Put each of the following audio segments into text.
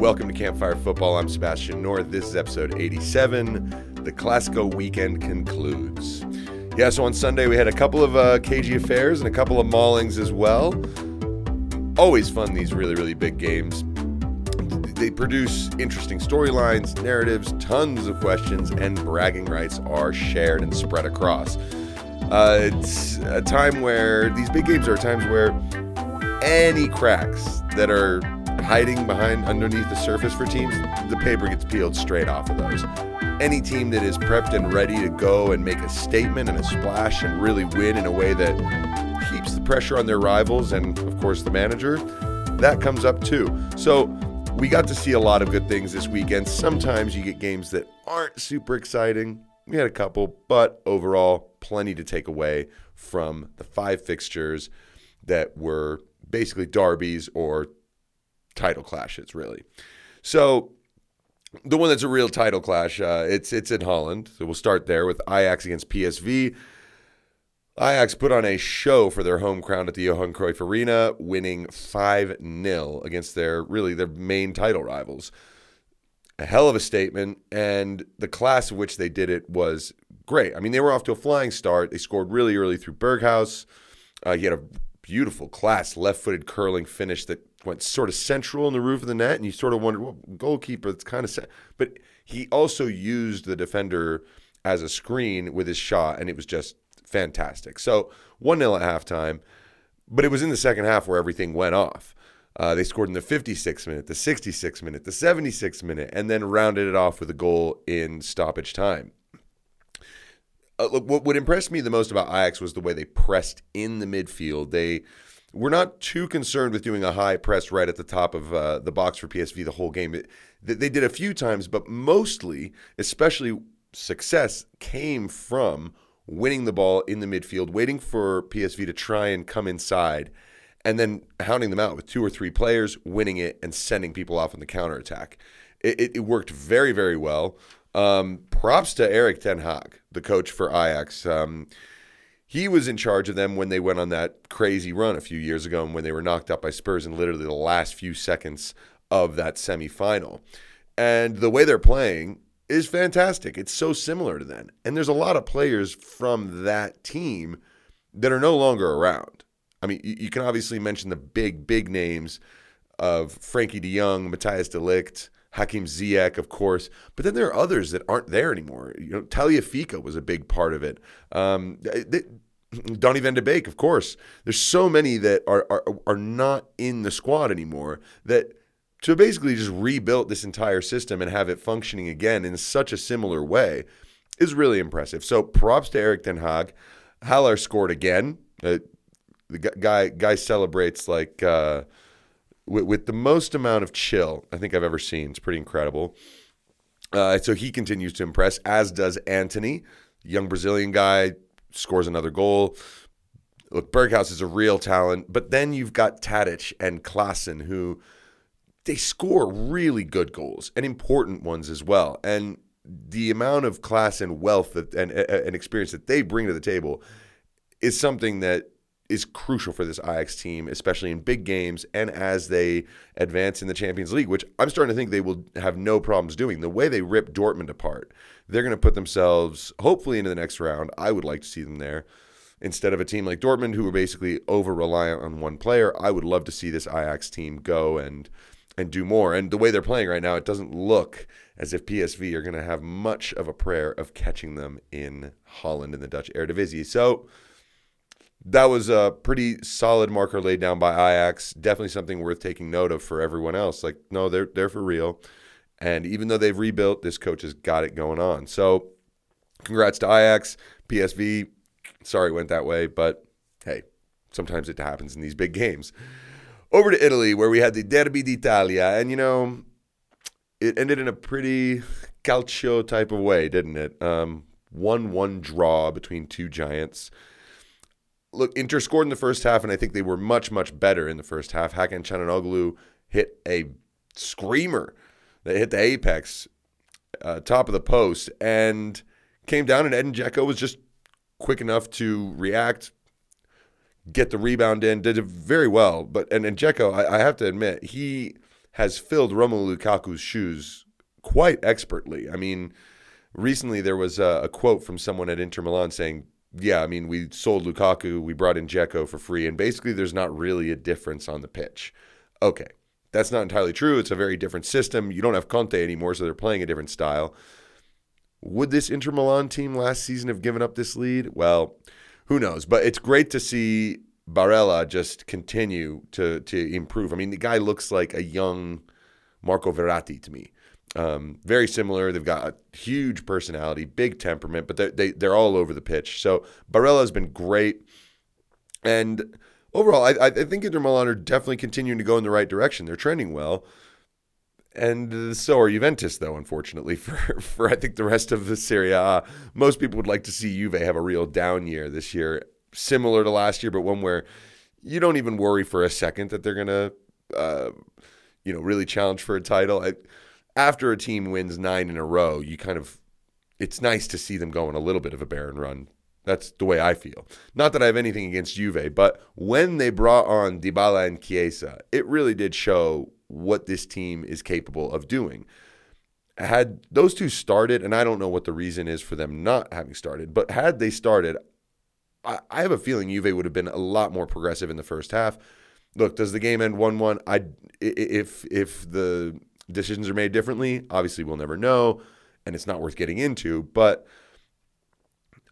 Welcome to Campfire Football. I'm Sebastian North. This is episode 87. The Classico weekend concludes. Yeah, so on Sunday we had a couple of uh, cagey affairs and a couple of maulings as well. Always fun, these really, really big games. They produce interesting storylines, narratives, tons of questions, and bragging rights are shared and spread across. Uh, it's a time where these big games are times where any cracks that are hiding behind underneath the surface for teams, the paper gets peeled straight off of those. Any team that is prepped and ready to go and make a statement and a splash and really win in a way that keeps the pressure on their rivals and, of course, the manager, that comes up too. So we got to see a lot of good things this weekend. Sometimes you get games that aren't super exciting. We had a couple, but overall, plenty to take away from the five fixtures that were basically derbies or title clashes, really. So the one that's a real title clash, uh, it's it's in Holland. So we'll start there with Ajax against PSV. Ajax put on a show for their home crown at the Johan Cruyff Arena, winning 5 0 against their really their main title rivals. A hell of a statement, and the class of which they did it was great. I mean, they were off to a flying start. They scored really early through Berghuis. Uh, he had a beautiful class left footed curling finish that went sort of central in the roof of the net, and you sort of wondered, well, goalkeeper, it's kind of, but he also used the defender as a screen with his shot, and it was just fantastic. So 1 0 at halftime, but it was in the second half where everything went off. Uh, they scored in the 56th minute, the 66th minute, the 76th minute, and then rounded it off with a goal in stoppage time. Uh, look, what, what impressed me the most about Ajax was the way they pressed in the midfield. They were not too concerned with doing a high press right at the top of uh, the box for PSV the whole game. It, they did a few times, but mostly, especially success, came from winning the ball in the midfield, waiting for PSV to try and come inside, and then hounding them out with two or three players, winning it, and sending people off on the counterattack. It, it, it worked very, very well. Um, props to Erik Ten Hag, the coach for Ajax. Um, he was in charge of them when they went on that crazy run a few years ago and when they were knocked out by Spurs in literally the last few seconds of that semifinal. And the way they're playing is fantastic. It's so similar to then. And there's a lot of players from that team that are no longer around. I mean, you, can obviously mention the big, big names of Frenkie de Jong, Matthijs de Ligt, Hakim Ziyech, of course, but then there are others that aren't there anymore. You know, Tagliafico was a big part of it. Um, they, Donny van de Beek, of course. There's so many that are, are are not in the squad anymore that to basically just rebuild this entire system and have it functioning again in such a similar way is really impressive. So props to Erik Ten Hag. Haller scored again. Uh, the guy guy celebrates like uh, with, with, the most amount of chill I think I've ever seen. It's pretty incredible. Uh, so he continues to impress, as does Antony, young Brazilian guy, scores another goal. Look, Berghuis is a real talent, but then you've got Tadic and Klaassen who they score really good goals and important ones as well. And the amount of class and wealth that, and, and experience that they bring to the table is something that is crucial for this Ajax team, especially in big games and as they advance in the Champions League, which I'm starting to think they will have no problems doing. The way they rip Dortmund apart, they're going to put themselves hopefully into the next round. I would like to see them there. Instead of a team like Dortmund, who are basically over reliant on one player, I would love to see this Ajax team go and and do more. And the way they're playing right now, it doesn't look as if PSV are going to have much of a prayer of catching them in Holland in the Dutch Eredivisie. So that was a pretty solid marker laid down by Ajax. Definitely something worth taking note of for everyone else. Like, no, they're they're for real. And even though they've rebuilt, this coach has got it going on. So, congrats to Ajax, PSV. Sorry it went that way, but hey, sometimes it happens in these big games. Over to Italy, where we had the Derby d'Italia, and you know, it ended in a pretty calcio type of way, didn't it? Um, one one draw between two giants look, Inter scored in the first half, and I think they were much, much better in the first half. Hakan Çalhanoğlu hit a screamer that hit the apex, uh, top of the post, and came down, and Edin Dzeko was just quick enough to react, get the rebound in, did it very well. But and, and Dzeko, I, I have to admit, he has filled Romelu Lukaku's shoes quite expertly. I mean, recently there was a, a, quote from someone at Inter Milan saying, "Yeah, I mean, we sold Lukaku, we brought in Dzeko for free, and basically there's not really a difference on the pitch." Okay, that's not entirely true. It's a very different system. You don't have Conte anymore, so they're playing a different style. Would this Inter Milan team last season have given up this lead? Well, who knows? But it's great to see Barella just continue to to improve. I mean, the guy looks like a young Marco Verratti to me. Um, very similar. They've got a huge personality, big temperament, but they're, they, they're all over the pitch. So Barella has been great. And overall, I, I think Inter Milan are definitely continuing to go in the right direction. They're trending well. And so are Juventus, though, unfortunately, for, for I think the rest of the Serie A. Most people would like to see Juve have a real down year this year, similar to last year, but one where you don't even worry for a second that they're going to, uh, you know, really challenge for a title. I, after a team wins nine in a row, you kind of, it's nice to see them go on a little bit of a barren run. That's the way I feel. Not that I have anything against Juve, but when they brought on Dybala and Chiesa, it really did show what this team is capable of doing. Had those two started, and I don't know what the reason is for them not having started, but had they started, I, I have a feeling Juve would have been a lot more progressive in the first half. Look, does the game end one-one? I if if the decisions are made differently, obviously we'll never know, and it's not worth getting into. But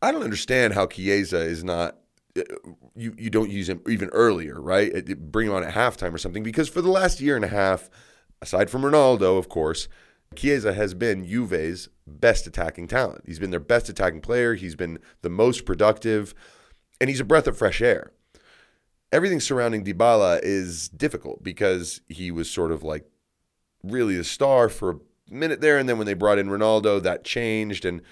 I don't understand how Chiesa is not uh, you you don't use him even earlier, right? Bring him on at halftime or something because for the last year and a half, aside from Ronaldo, of course, Chiesa has been Juve's best attacking talent. He's been their best attacking player. He's been the most productive, and he's a breath of fresh air. Everything surrounding Dybala is difficult because he was sort of like really the star for a minute there, and then when they brought in Ronaldo, that changed and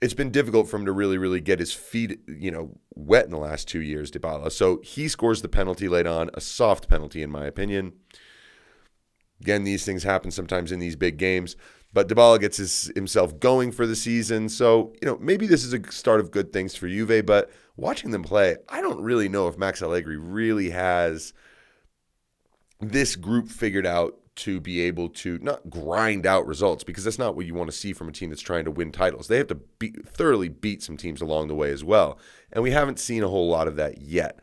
it's been difficult for him to really, really get his feet, you know, wet in the last two years, Dybala. So he scores the penalty late on, a soft penalty, in my opinion. Again, these things happen sometimes in these big games, but Dybala gets his, himself going for the season. So, you know, maybe this is a start of good things for Juve, but watching them play, I don't really know if Max Allegri really has this group figured out to be able to not grind out results because that's not what you want to see from a team that's trying to win titles. They have to beat, thoroughly beat some teams along the way as well. And we haven't seen a whole lot of that yet.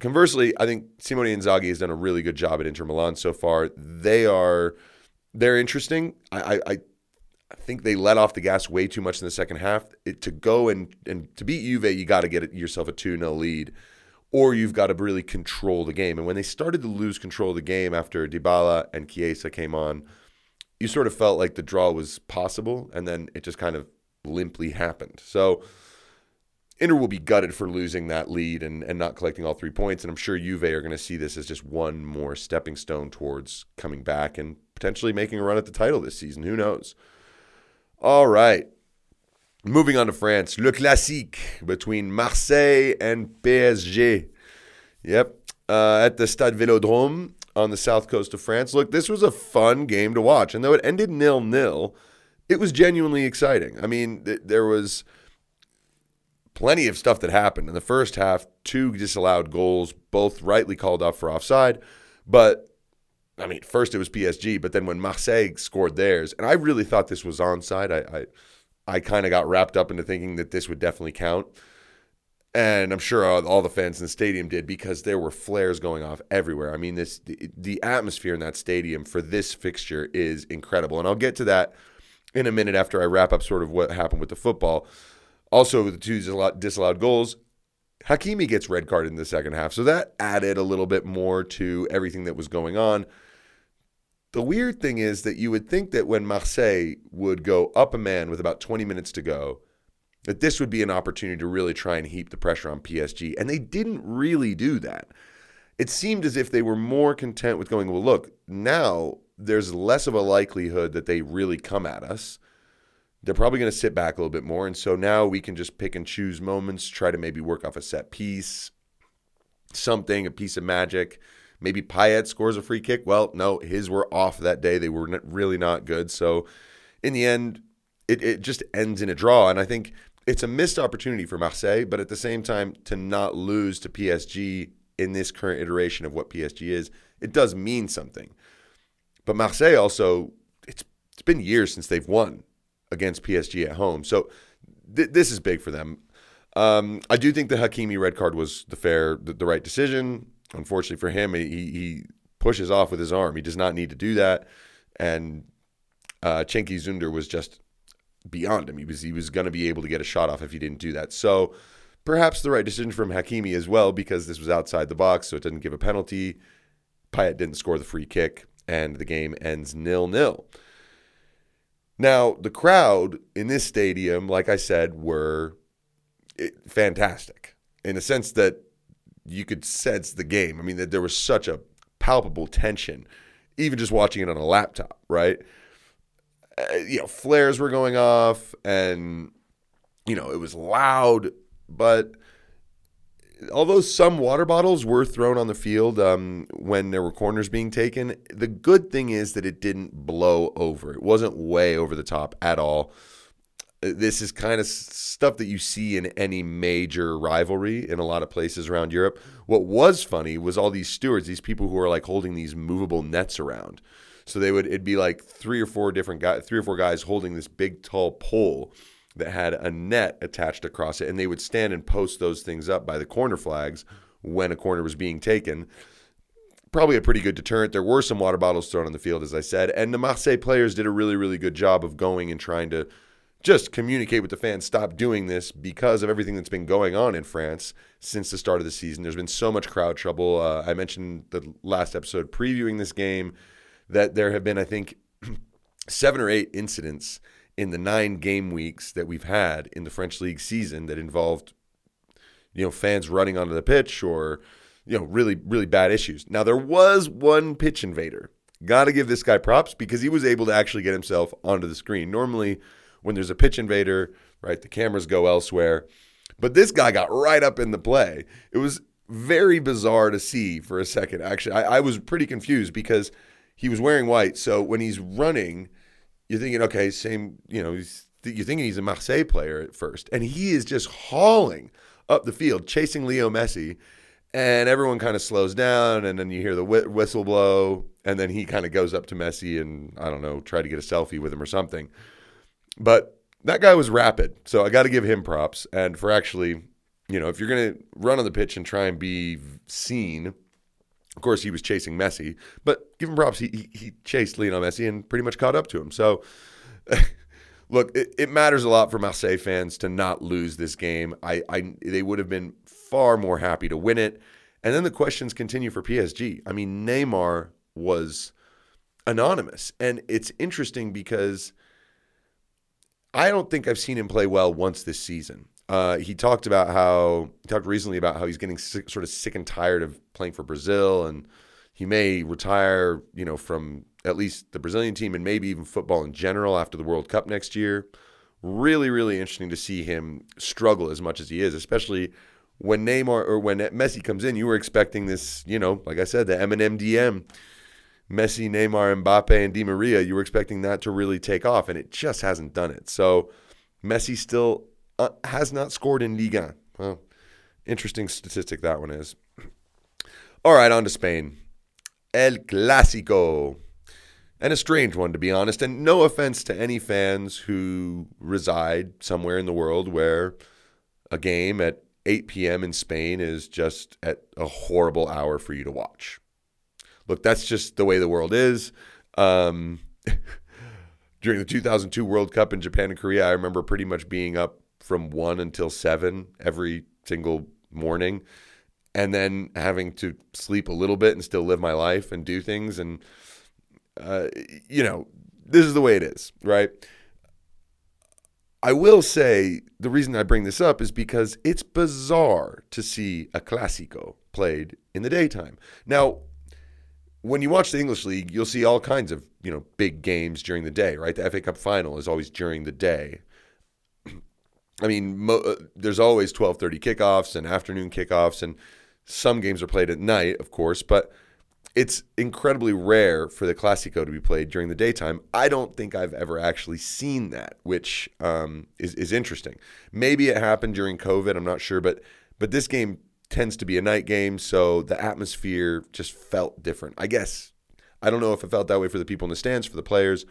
Conversely, I think Simone Inzaghi has done a really good job at Inter Milan so far. They are they're interesting. I, I, I think they let off the gas way too much in the second half. It, to go and, and to beat Juve, you got to get yourself a 2 0 lead or you've got to really control the game. And when they started to lose control of the game after Dybala and Chiesa came on, you sort of felt like the draw was possible, and then it just kind of limply happened. So Inter will be gutted for losing that lead and, and not collecting all three points. And I'm sure Juve are going to see this as just one more stepping stone towards coming back and potentially making a run at the title this season. Who knows? All right. Moving on to France, Le Classique between Marseille and PSG. Yep, uh, at the Stade Vélodrome on the south coast of France. Look, this was a fun game to watch. And though it ended nil nil, it was genuinely exciting. I mean, th- there was plenty of stuff that happened. In the first half, two disallowed goals, both rightly called off for offside. But I mean, first it was PSG, but then when Marseille scored theirs, and I really thought this was onside. I, I I kind of got wrapped up into thinking that this would definitely count. And I'm sure all the fans in the stadium did because there were flares going off everywhere. I mean, this the, the atmosphere in that stadium for this fixture is incredible. And I'll get to that in a minute after I wrap up sort of what happened with the football. Also, with the two disallowed goals, Hakimi gets red carded in the second half. So that added a little bit more to everything that was going on. The weird thing is that you would think that when Marseille would go up a man with about 20 minutes to go, that this would be an opportunity to really try and heap the pressure on PSG. And they didn't really do that. It seemed as if they were more content with going, well, look, now there's less of a likelihood that they really come at us. They're probably going to sit back a little bit more. And so now we can just pick and choose moments, try to maybe work off a set piece, something, a piece of magic Maybe Payet scores a free kick. Well, no, his were off that day. They were really not good. So in the end, it, it just ends in a draw. And I think it's a missed opportunity for Marseille, but at the same time, to not lose to PSG in this current iteration of what PSG is, it does mean something. But Marseille also, it's it's been years since they've won against PSG at home, so th- this is big for them. Um, I do think the Hakimi red card was the fair, the, the right decision. Unfortunately for him, he, he pushes off with his arm. He does not need to do that, and uh, Cengiz Ünder was just beyond him. He was he was going to be able to get a shot off if he didn't do that. So perhaps the right decision from Hakimi as well because this was outside the box, so it didn't give a penalty. Payet didn't score the free kick, and the game ends nil nil. Now the crowd in this stadium, like I said, were eh, fantastic in the sense that you could sense the game. I mean, that there was such a palpable tension, even just watching it on a laptop, right? Uh, you know, flares were going off, and you know it was loud, but although some water bottles were thrown on the field um, when there were corners being taken, the good thing is that it didn't blow over. It wasn't way over the top at all. This is kind of stuff that you see in any major rivalry in a lot of places around Europe. What was funny was all these stewards, these people who are like holding these movable nets around. So they would it'd be like three or four different guys, three or four guys holding this big tall pole that had a net attached across it, and they would stand and post those things up by the corner flags when a corner was being taken. Probably a pretty good deterrent. There were some water bottles thrown on the field, as I said, and the Marseille players did a really, really good job of going and trying to just communicate with the fans, stop doing this because of everything that's been going on in France since the start of the season. There's been so much crowd trouble. Uh, I mentioned the last episode previewing this game that there have been, I think, seven or eight incidents in the nine game weeks that we've had in the French league season that involved, you know, fans running onto the pitch or, you know, really, really bad issues. Now, there was one pitch invader. Got to give this guy props because he was able to actually get himself onto the screen. Normally, when there's a pitch invader, right, the cameras go elsewhere. But this guy got right up in the play. It was very bizarre to see for a second. Actually, I, I was pretty confused because he was wearing white. So when he's running, you're thinking, okay, same, you know, you're thinking he's a Marseille player at first. And he is just hauling up the field, chasing Leo Messi. And everyone kind of slows down. And then you hear the whistle blow. And then he kind of goes up to Messi and, I don't know, try to get a selfie with him or something. But that guy was rapid. So I got to give him props. And for actually, you know, if you're going to run on the pitch and try and be seen, of course, he was chasing Messi, but give him props. He, he, he chased Lionel Messi and pretty much caught up to him. So, look, it, it, matters a lot for Marseille fans to not lose this game. I, I they would have been far more happy to win it. And then the questions continue for PSG. I mean, Neymar was anonymous, and it's interesting because I don't think I've seen him play well once this season. Uh, he talked about how he talked recently about how he's getting sick, sort of sick and tired of playing for Brazil, and he may retire, you know, from at least the Brazilian team and maybe even football in general after the World Cup next year. Really, really interesting to see him struggle as much as he is, especially when Neymar or when Messi comes in. You were expecting this, you know, like I said, the Eminem DM, Messi, Neymar, Mbappe, and Di Maria. You were expecting that to really take off, and it just hasn't done it. So Messi still uh, has not scored in Liga. Well, interesting statistic that one is. All right, on to Spain. El Clásico. And a strange one, to be honest. And no offense to any fans who reside somewhere in the world where a game at 8 p.m. in Spain is just at a horrible hour for you to watch. Look, that's just the way the world is. Um, during the 2002 World Cup in Japan and Korea, I remember pretty much being up from one until seven every single morning and then having to sleep a little bit and still live my life and do things. And uh, you know this is the way it is right? I will say the reason i bring this up is because it's bizarre to see a classico played in the daytime. Now when you watch the english league you'll see all kinds of you know big games during the day right the fa cup final is always during the day I mean, mo- uh, there's always 12:30 kickoffs and afternoon kickoffs, and some games are played at night, of course. But it's incredibly rare for the Classico to be played during the daytime. I don't think I've ever actually seen that, which um, is is interesting. Maybe it happened during COVID. I'm not sure, but but this game tends to be a night game, so the atmosphere just felt different. I guess I don't know if it felt that way for the people in the stands, for the players.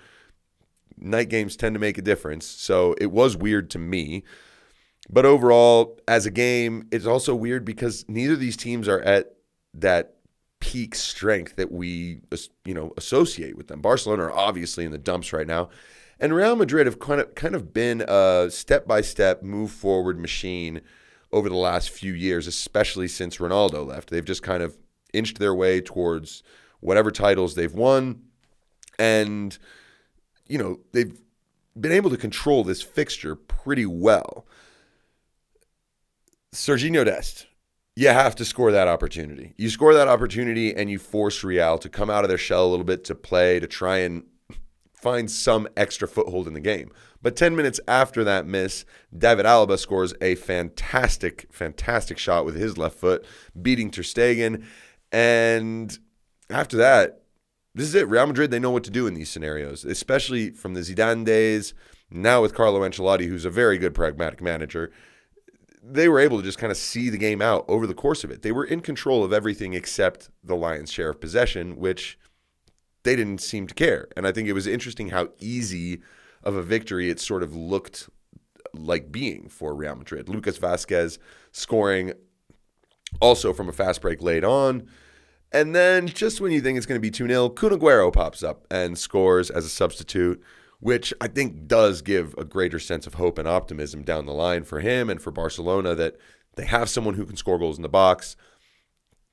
Night games tend to make a difference, so it was weird to me. But overall, as a game, it's also weird because neither of these teams are at that peak strength that we you know associate with them. Barcelona are obviously in the dumps right now, and Real Madrid have kind of kind of been a step by step move forward machine over the last few years, especially since Ronaldo left. They've just kind of inched their way towards whatever titles they've won, and you know they've been able to control this fixture pretty well. Sergiño Dest, you have to score that opportunity. You score that opportunity and you force Real to come out of their shell a little bit to play, to try and find some extra foothold in the game. But 10 minutes after that miss, David Alaba scores a fantastic, fantastic shot with his left foot, beating Ter Stegen. And after that, this is it. Real Madrid, they know what to do in these scenarios, especially from the Zidane days. Now with Carlo Ancelotti, who's a very good pragmatic manager, they were able to just kind of see the game out over the course of it. They were in control of everything except the Lions' share of possession, which they didn't seem to care. And I think it was interesting how easy of a victory it sort of looked like being for Real Madrid. Lucas Vázquez scoring also from a fast break late on. And then just when you think it's going to be 2 0, Kun Aguero pops up and scores as a substitute which I think does give a greater sense of hope and optimism down the line for him and for Barcelona that they have someone who can score goals in the box.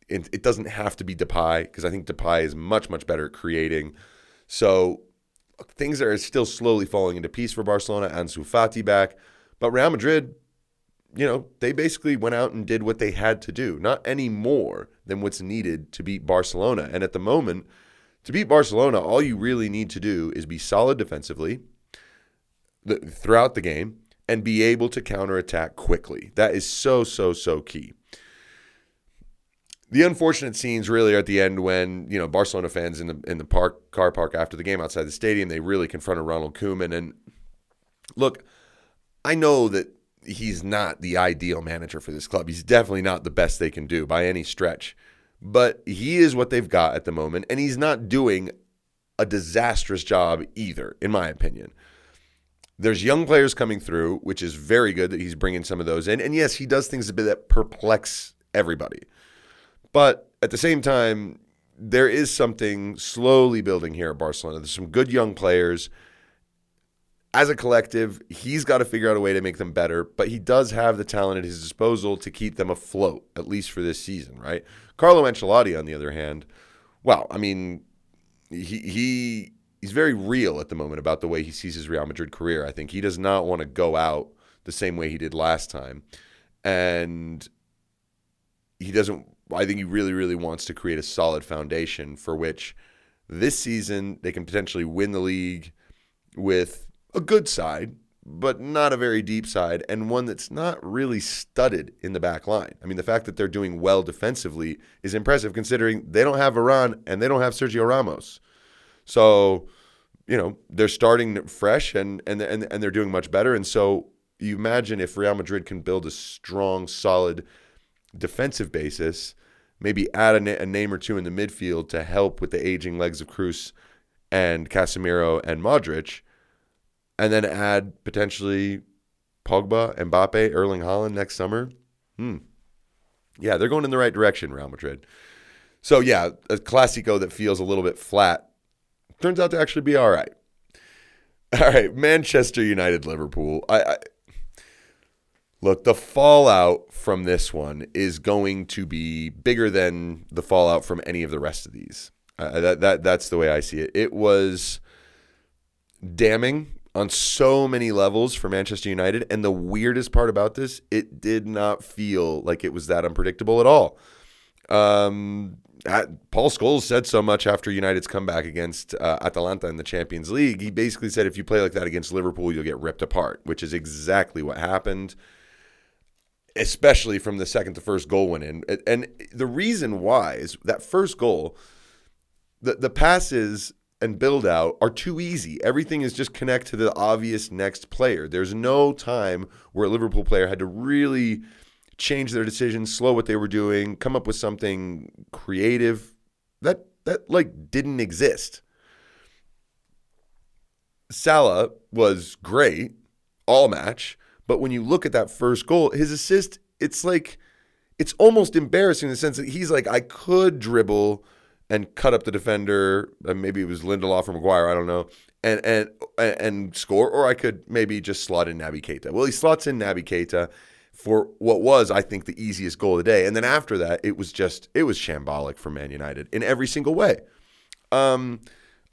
It, it doesn't have to be Depay because I think Depay is much, much better at creating. So things are still slowly falling into piece for Barcelona. Ansu Fati back. But Real Madrid, you know, they basically went out and did what they had to do, not any more than what's needed to beat Barcelona. And at the moment, to beat Barcelona, all you really need to do is be solid defensively throughout the game and be able to counterattack quickly. That is so, so, so key. The unfortunate scenes really are at the end when you know Barcelona fans in the in the park car park after the game outside the stadium they really confronted Ronald Koeman and look, I know that he's not the ideal manager for this club. He's definitely not the best they can do by any stretch but he is what they've got at the moment, and he's not doing a disastrous job either, in my opinion. There's young players coming through, which is very good that he's bringing some of those in. And yes, he does things a bit that perplex everybody. But at the same time, there is something slowly building here at Barcelona. There's some good young players. As a collective, he's got to figure out a way to make them better, but he does have the talent at his disposal to keep them afloat, at least for this season, right? Carlo Ancelotti, on the other hand, well, I mean, he he he's very real at the moment about the way he sees his Real Madrid career. I think he does not want to go out the same way he did last time, and he doesn't. I think he really, really wants to create a solid foundation for which this season they can potentially win the league with a good side, but not a very deep side, and one that's not really studded in the back line. I mean, the fact that they're doing well defensively is impressive considering they don't have Varane and they don't have Sergio Ramos. So, you know, they're starting fresh and and and, and they're doing much better. And so you imagine if Real Madrid can build a strong, solid defensive basis, maybe add a, a name or two in the midfield to help with the aging legs of Kroos and Casemiro and Modric and then add potentially Pogba, Mbappe, Erling Haaland next summer. Hmm. Yeah, they're going in the right direction, Real Madrid. So yeah, a Classico that feels a little bit flat turns out to actually be all right. All right, Manchester United, Liverpool. I, I look the fallout from this one is going to be bigger than the fallout from any of the rest of these. Uh, that that that's the way I see it. It was damning on so many levels for Manchester United. And the weirdest part about this, it did not feel like it was that unpredictable at all. Um, Paul Scholes said so much after United's comeback against uh, Atalanta in the Champions League. He basically said if you play like that against Liverpool, you'll get ripped apart, which is exactly what happened, especially from the second to first goal went in. And the reason why is that first goal, the, the passes and build out are too easy. Everything is just connect to the obvious next player. There's no time where a Liverpool player had to really change their decision, slow what they were doing, come up with something creative that that like didn't exist. Salah was great all match, but when you look at that first goal, his assist, it's like it's almost embarrassing in the sense that he's like, I could dribble and cut up the defender, maybe it was Lindelof or Maguire, I don't know, and and and score, or I could maybe just slot in Naby Keita. Well, he slots in Naby Keita for what was, I think, the easiest goal of the day, and then after that, it was just it was shambolic for Man United in every single way. Um,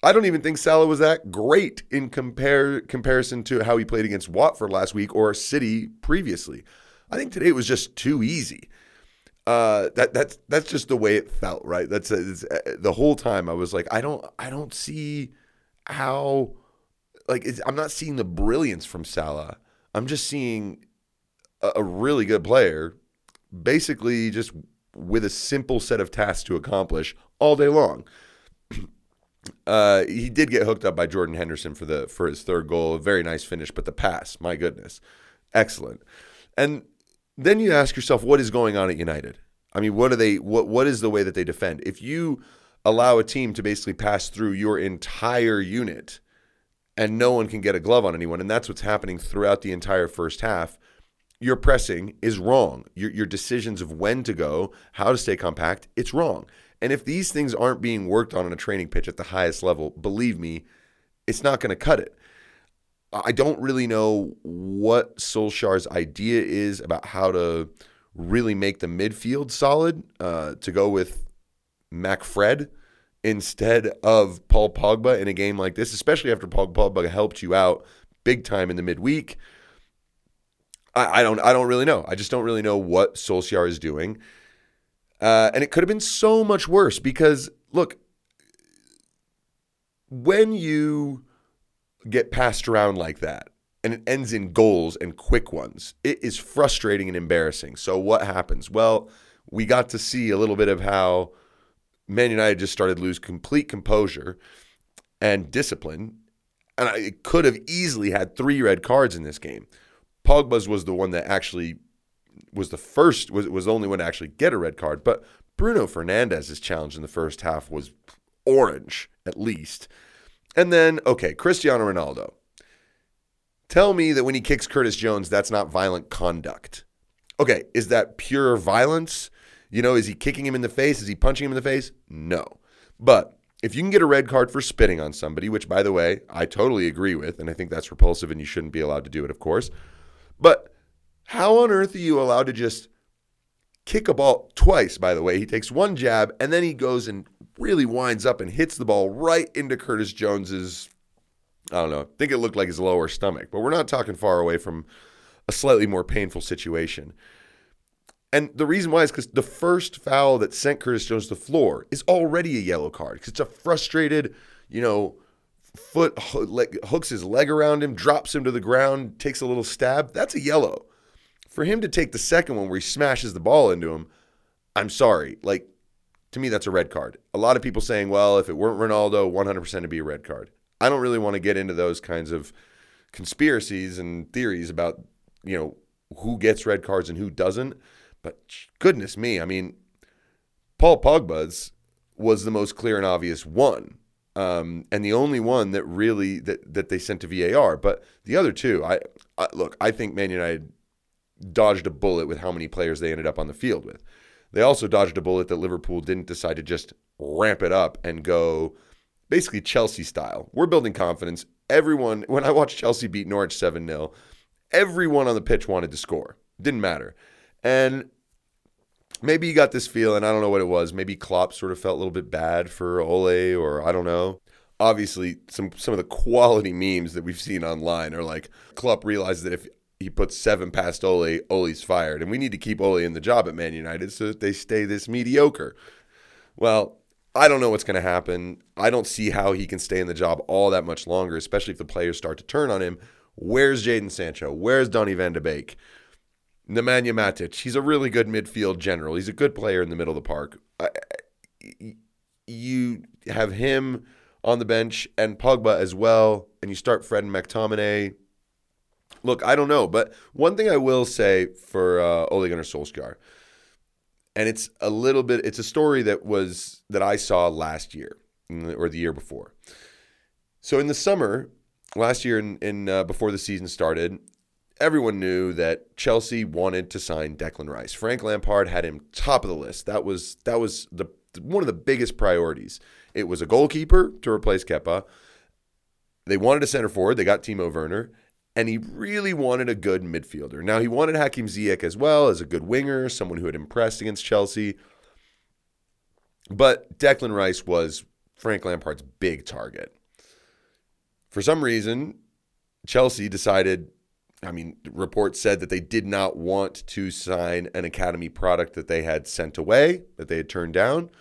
I don't even think Salah was that great in compare comparison to how he played against Watford last week or City previously. I think today it was just too easy. Uh, that that's that's just the way it felt, right? That's uh, the whole time I was like, I don't I don't see how like I'm not seeing the brilliance from Salah. I'm just seeing a, a really good player, basically just with a simple set of tasks to accomplish all day long. Uh, he did get hooked up by Jordan Henderson for the for his third goal. A very nice finish, but the pass, my goodness, excellent. And then you ask yourself, what is going on at United? I mean, what are they? What what is the way that they defend? If you allow a team to basically pass through your entire unit, and no one can get a glove on anyone, and that's what's happening throughout the entire first half. Your pressing is wrong. Your, your decisions of when to go, how to stay compact, it's wrong. And if these things aren't being worked on in a training pitch at the highest level, believe me, it's not going to cut it. I don't really know what Solskjaer's idea is about how to really make the midfield solid uh, to go with McFred instead of Paul Pogba in a game like this, especially after Paul Pogba helped you out big time in the midweek. I, I don't I don't really know. I just don't really know what Solskjaer is doing. Uh, and it could have been so much worse because, look, when you get passed around like that and it ends in goals and quick ones, it is frustrating and embarrassing. So, what happens? Well, we got to see a little bit of how Man United just started to lose complete composure and discipline. And it could have easily had three red cards in this game. Pogba's was the one that actually was the first was was the only one to actually get a red card. But Bruno Fernandes's challenge in the first half was orange at least. And then okay, Cristiano Ronaldo. Tell me that when he kicks Curtis Jones, that's not violent conduct. Okay, is that pure violence? You know, is he kicking him in the face? Is he punching him in the face? No. But if you can get a red card for spitting on somebody, which by the way, I totally agree with, and I think that's repulsive and you shouldn't be allowed to do it, of course. But how on earth are you allowed to just kick a ball twice, by the way? He takes one jab and then he goes and really winds up and hits the ball right into Curtis Jones's I don't know. I think it looked like his lower stomach, but we're not talking far away from a slightly more painful situation. And the reason why is because the first foul that sent Curtis Jones to the floor is already a yellow card because it's a frustrated, you know, foot hooks his leg around him, drops him to the ground, takes a little stab. That's a yellow. For him to take the second one where he smashes the ball into him, I'm sorry. Like, to me, that's a red card. A lot of people saying, well, if it weren't Ronaldo, 100% it'd be a red card. I don't really want to get into those kinds of conspiracies and theories about, you know, who gets red cards and who doesn't. But goodness me, I mean, Paul Pogba's was the most clear and obvious one. Um, and the only one that really that, that they sent to VAR. But the other two, I, I look, I think Man United dodged a bullet with how many players they ended up on the field with. They also dodged a bullet that Liverpool didn't decide to just ramp it up and go basically Chelsea style. We're building confidence. Everyone, when I watched Chelsea beat Norwich 7 0, everyone on the pitch wanted to score. Didn't matter. And maybe you got this feeling, I don't know what it was. Maybe Klopp sort of felt a little bit bad for Ole, or I don't know. Obviously, some some of the quality memes that we've seen online are like Klopp realized that if he puts seven past Ole, Ole's fired. And we need to keep Ole in the job at Man United so that they stay this mediocre. Well, I don't know what's going to happen. I don't see how he can stay in the job all that much longer, especially if the players start to turn on him. Where's Jadon Sancho? Where's Donny van de Beek? Nemanja Matic. He's a really good midfield general. He's a good player in the middle of the park. you have him on the bench and Pogba as well, and you start Fred and McTominay Look, I don't know, but one thing I will say for uh, Ole Gunnar Solskjaer, and it's a little bit, it's a story that was that I saw last year or the year before. So in the summer last year, in, in uh, before the season started, everyone knew that Chelsea wanted to sign Declan Rice. Frank Lampard had him top of the list. That was that was the one of the biggest priorities. It was a goalkeeper to replace Kepa. They wanted a center forward. They got Timo Werner and he really wanted a good midfielder. Now, he wanted Hakim Ziyech as well as a good winger, someone who had impressed against Chelsea. But Declan Rice was Frank Lampard's big target. For some reason, Chelsea decided, I mean, reports said that they did not want to sign an academy product that they had sent away, that they had turned down.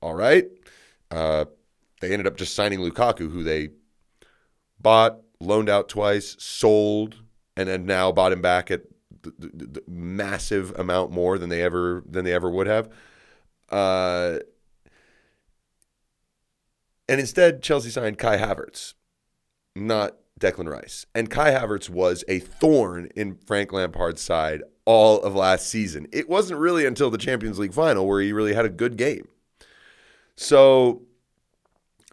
All right. Uh, they ended up just signing Lukaku, who they bought, loaned out twice, sold, and then now bought him back at the, the, the massive amount more than they ever than they ever would have. Uh, and instead, Chelsea signed Kai Havertz, not Declan Rice. And Kai Havertz was a thorn in Frank Lampard's side all of last season. It wasn't really until the Champions League final where he really had a good game. So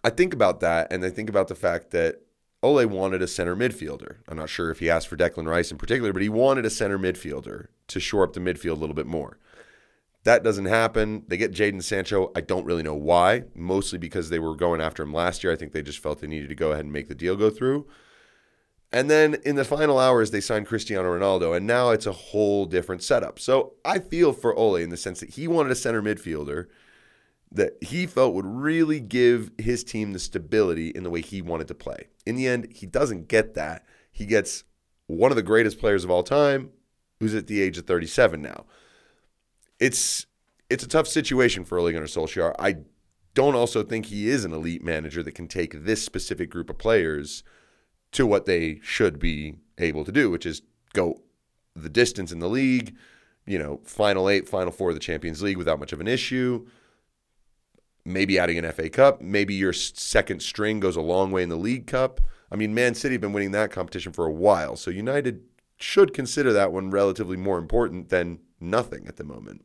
I think about that, and I think about the fact that Ole wanted a center midfielder. I'm not sure if he asked for Declan Rice in particular, but he wanted a center midfielder to shore up the midfield a little bit more. That doesn't happen. They get Jadon Sancho. I don't really know why, mostly because they were going after him last year. I think they just felt they needed to go ahead and make the deal go through. And then in the final hours, they signed Cristiano Ronaldo, and now it's a whole different setup. So I feel for Ole in the sense that he wanted a center midfielder that he felt would really give his team the stability in the way he wanted to play. In the end, he doesn't get that. He gets one of the greatest players of all time, who's at the age of 37 now. It's it's a tough situation for Ole Gunnar Solskjaer. I don't also think he is an elite manager that can take this specific group of players to what they should be able to do, which is go the distance in the league, you know, final eight, final four of the Champions League without much of an issue maybe adding an FA Cup. Maybe your second string goes a long way in the League Cup. I mean, Man City have been winning that competition for a while, so United should consider that one relatively more important than nothing at the moment.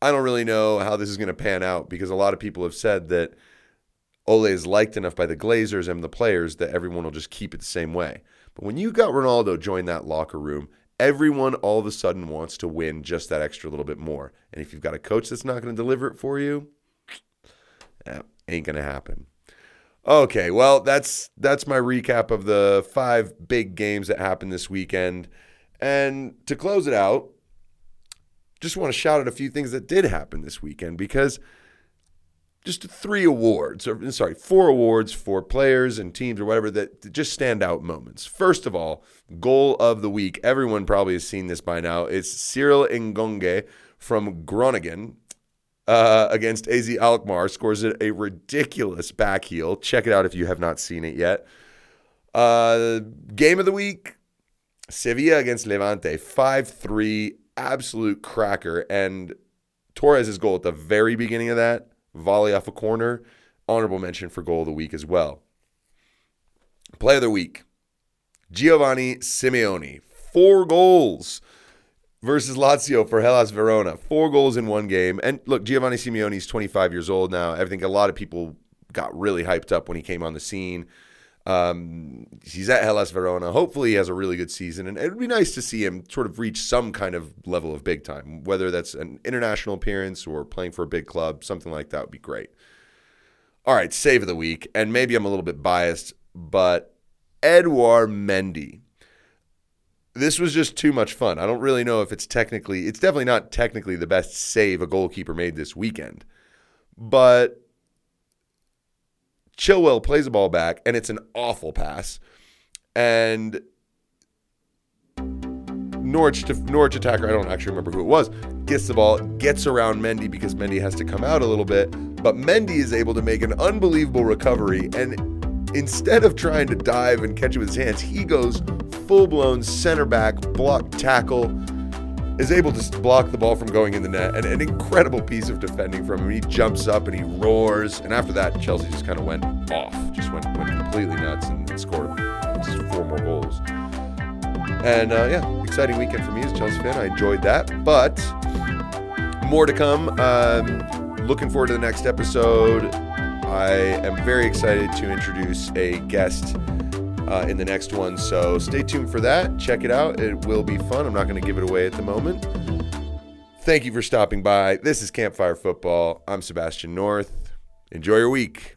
I don't really know how this is going to pan out because a lot of people have said that Ole is liked enough by the Glazers and the players that everyone will just keep it the same way. But when you got Ronaldo join that locker room, everyone all of a sudden wants to win just that extra little bit more. And if you've got a coach that's not going to deliver it for you, that ain't gonna happen. Okay, well that's that's my recap of the five big games that happened this weekend. And to close it out, just want to shout out a few things that did happen this weekend because just three awards, or sorry, four awards for players and teams or whatever that just stand out moments. First of all, goal of the week. Everyone probably has seen this by now. It's Cyril Ngonge from Groningen uh, against AZ Alkmaar, scores a, ridiculous back heel. Check it out if you have not seen it yet. Uh, game of the week Sevilla against Levante, 5 3, absolute cracker. And Torres' goal at the very beginning of that, volley off a corner, honorable mention for goal of the week as well. Play of the week Giovanni Simeone, four goals versus Lazio for Hellas Verona. Four goals in one game. And look, Giovanni Simeone is 25 years old now. I think a lot of people got really hyped up when he came on the scene. Um, he's at Hellas Verona. Hopefully, he has a really good season, and it would be nice to see him sort of reach some kind of level of big time, whether that's an international appearance or playing for a big club. Something like that would be great. All right, save of the week, and maybe I'm a little bit biased, but Edouard Mendy this was just too much fun. I don't really know if it's technically, it's definitely not technically the best save a goalkeeper made this weekend. But Chilwell plays the ball back, and it's an awful pass. And Norwich, Norwich attacker, I don't actually remember who it was, gets the ball, gets around Mendy because Mendy has to come out a little bit. But Mendy is able to make an unbelievable recovery. And instead of trying to dive and catch it with his hands, he goes full blown center back, block tackle, is able to block the ball from going in the net. And an incredible piece of defending from him. He jumps up and he roars. And after that, Chelsea just kind of went off, just went, went completely nuts and, and scored four more goals. And uh, yeah, exciting weekend for me as a Chelsea fan. I enjoyed that. But more to come. Um, looking forward to the next episode. I am very excited to introduce a guest uh, in the next one. So stay tuned for that. Check it out. It will be fun. I'm not going to give it away at the moment. Thank you for stopping by. This is Campfire Football. I'm Sebastian North. Enjoy your week.